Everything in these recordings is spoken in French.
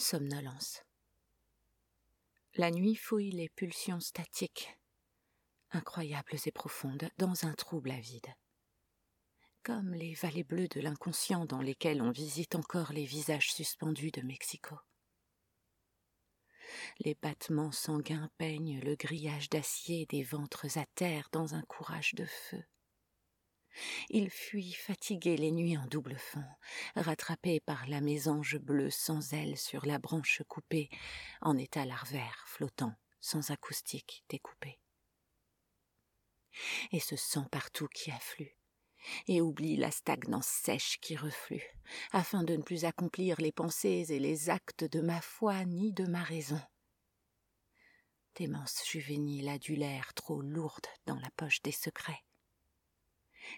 Somnolence. La nuit fouille les pulsions statiques, incroyables et profondes, dans un trouble avide. Comme les vallées bleues de l'inconscient dans lesquelles on visite encore les visages suspendus de Mexico. Les battements sanguins peignent le grillage d'acier des ventres à terre dans un courage de feu. Il fuit fatigué les nuits en double fond, rattrapé par la mésange bleue sans ailes sur la branche coupée, en état larvaire flottant, sans acoustique découpée. Et ce sang partout qui afflue, et oublie la stagnance sèche qui reflue, afin de ne plus accomplir les pensées et les actes de ma foi ni de ma raison. Démence juvénile adulaire trop lourde dans la poche des secrets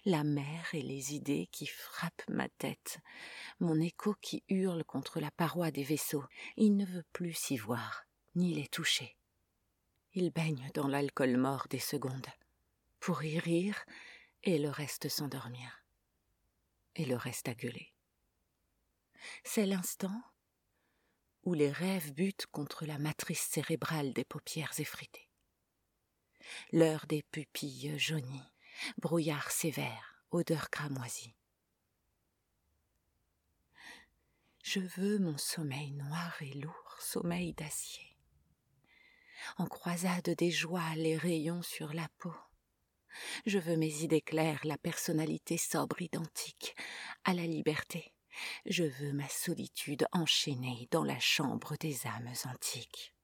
la mer et les idées qui frappent ma tête, mon écho qui hurle contre la paroi des vaisseaux. Il ne veut plus s'y voir, ni les toucher. Il baigne dans l'alcool mort des secondes, pour y rire et le reste s'endormir, et le reste à gueuler. C'est l'instant où les rêves butent contre la matrice cérébrale des paupières effritées. L'heure des pupilles jaunies, brouillard sévère, odeur cramoisie. Je veux mon sommeil noir et lourd, sommeil d'acier. En croisade des joies, les rayons sur la peau. Je veux mes idées claires, la personnalité sobre identique, à la liberté. Je veux ma solitude enchaînée dans la chambre des âmes antiques.